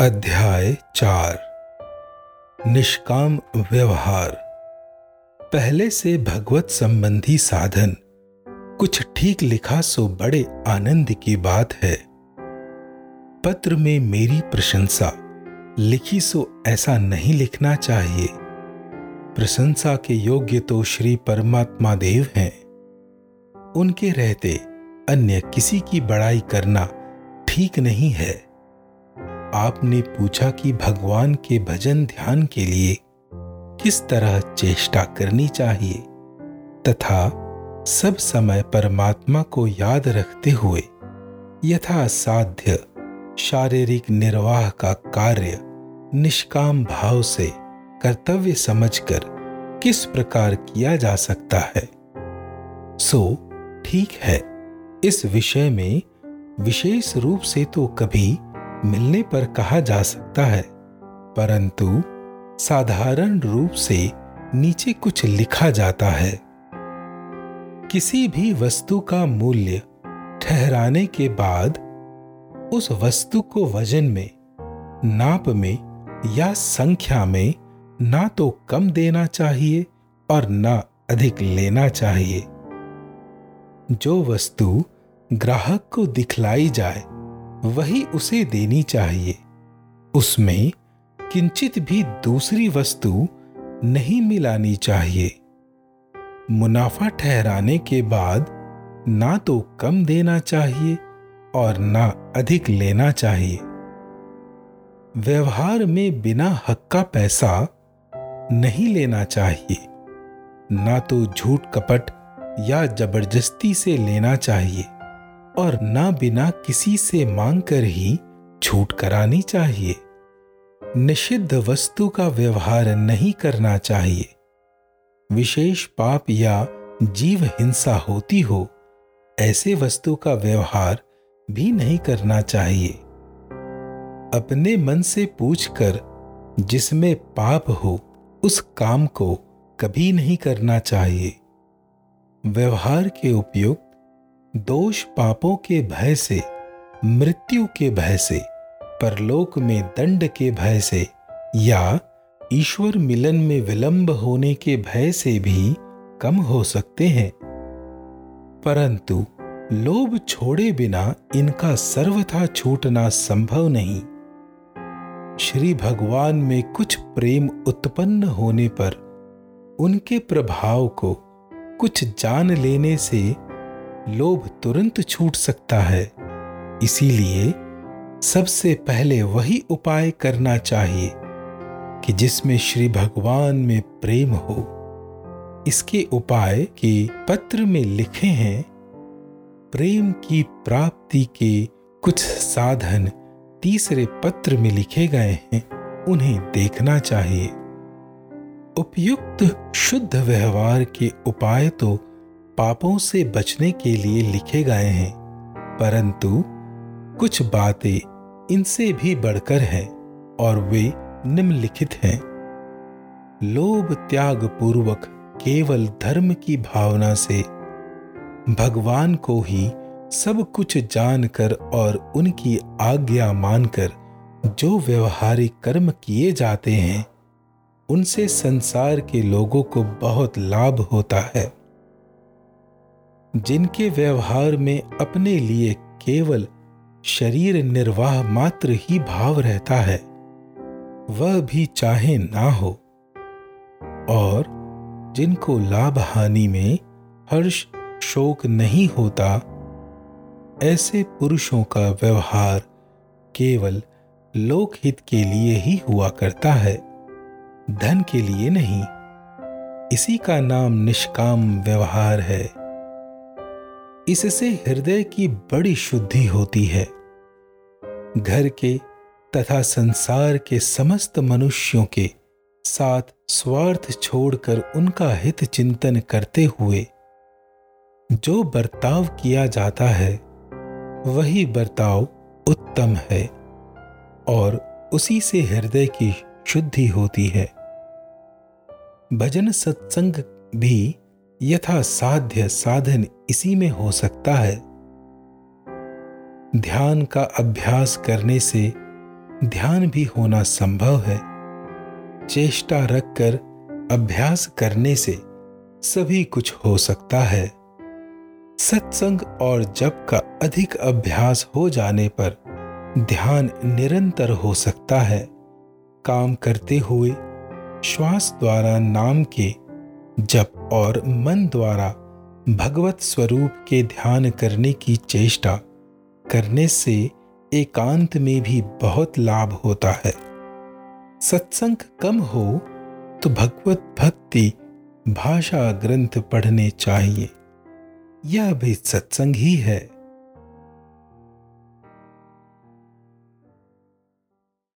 अध्याय चार। निष्काम व्यवहार। पहले से भगवत संबंधी साधन। कुछ ठीक लिखा सो बड़े आनंद की बात है। पत्र में मेरी प्रशंसा। लिखी सो ऐसा नहीं लिखना चाहिए। प्रशंसा के योग्य तो श्री परमात्मा देव हैं। उनके रहते अन्य किसी की बड़ाई करना ठीक नहीं है। आपने पूछा कि भगवान के भजन ध्यान के लिए किस तरह चेष्टा करनी चाहिए, तथा सब समय परमात्मा को याद रखते हुए यथा साध्य शारीरिक निर्वाह का कार्य निष्काम भाव से कर्तव्य समझकर किस प्रकार किया जा सकता है? सो, ठीक है। इस विषय में विशेष रूप से तो कभी मिलने पर कहा जा सकता है, परंतु साधारण रूप से नीचे कुछ लिखा जाता है। किसी भी वस्तु का मूल्य ठहराने के बाद उस वस्तु को वज़न में, नाप में या संख्या में ना तो कम देना चाहिए और ना अधिक लेना चाहिए। जो वस्तु ग्राहक को दिखलाई जाए वही उसे देनी चाहिए। उसमें किंचित भी दूसरी वस्तु नहीं मिलानी चाहिए। मुनाफा ठहराने के बाद ना तो कम देना चाहिए और ना अधिक लेना चाहिए। व्यवहार में बिना हक का पैसा नहीं लेना चाहिए। ना तो झूठ कपट या ज़बरदस्ती से लेना चाहिए। और ना बिना किसी से मांग कर ही छूट करानी चाहिए। निषिद्ध वस्तु का व्यवहार नहीं करना चाहिए। विशेष पाप या जीव हिंसा होती हो, ऐसे वस्तु का व्यवहार भी नहीं करना चाहिए। अपने मन से पूछकर जिसमें पाप हो, उस काम को कभी नहीं करना चाहिए। व्यवहार के उपयुक्त दोष पापों के भय से, मृत्यु के भय से, परलोक में दंड के भय से, या ईश्वर मिलन में विलंब होने के भय से भी कम हो सकते हैं। परंतु लोभ छोड़े बिना इनका सर्वथा छूटना संभव नहीं। श्री भगवान में कुछ प्रेम उत्पन्न होने पर उनके प्रभाव को कुछ जान लेने से लोभ तुरंत छूट सकता है। इसीलिए सबसे पहले वही उपाय करना चाहिए कि जिसमें श्री भगवान में प्रेम हो। इसके उपाय के पत्र में लिखे हैं, प्रेम की प्राप्ति के कुछ साधन तीसरे पत्र में लिखे गए हैं, उन्हें देखना चाहिए। उपयुक्त शुद्ध व्यवहार के उपाय तो पापों से बचने के लिए लिखे गए हैं, परंतु कुछ बातें इनसे भी बढ़कर हैं और वे निम्नलिखित हैं। लोभ त्याग पूर्वक केवल धर्म की भावना से भगवान को ही सब कुछ जानकर और उनकी आज्ञा मानकर जो व्यवहारिक कर्म किए जाते हैं, उनसे संसार के लोगों को बहुत लाभ होता है। जिनके व्यवहार में अपने लिए केवल शरीर निर्वाह मात्र ही भाव रहता है, वह भी चाहे ना हो। और जिनको लाभ हानि में हर्ष शोक नहीं होता, ऐसे पुरुषों का व्यवहार केवल लोकहित के लिए ही हुआ करता है, धन के लिए नहीं। इसी का नाम निष्काम व्यवहार है। इससे हृदय की बड़ी शुद्धि होती है। घर के तथा संसार के समस्त मनुष्यों के साथ स्वार्थ छोड़कर उनका हित चिंतन करते हुए जो बर्ताव किया जाता है, वही बर्ताव उत्तम है और उसी से हृदय की शुद्धि होती है। भजन सत्संग भी यथा साध्य साधन इसी में हो सकता है। ध्यान का अभ्यास करने से ध्यान भी होना संभव है। चेष्टा रखकर अभ्यास करने से सभी कुछ हो सकता है। सत्संग और जप का अधिक अभ्यास हो जाने पर ध्यान निरंतर हो सकता है। काम करते हुए श्वास द्वारा नाम के जप और मन द्वारा भगवत स्वरूप के ध्यान करने की चेष्टा करने से एकांत में भी बहुत लाभ होता है। सत्संग कम हो तो भगवत भक्ति भाषा ग्रंथ पढ़ने चाहिए। यह भी सत्संग ही है।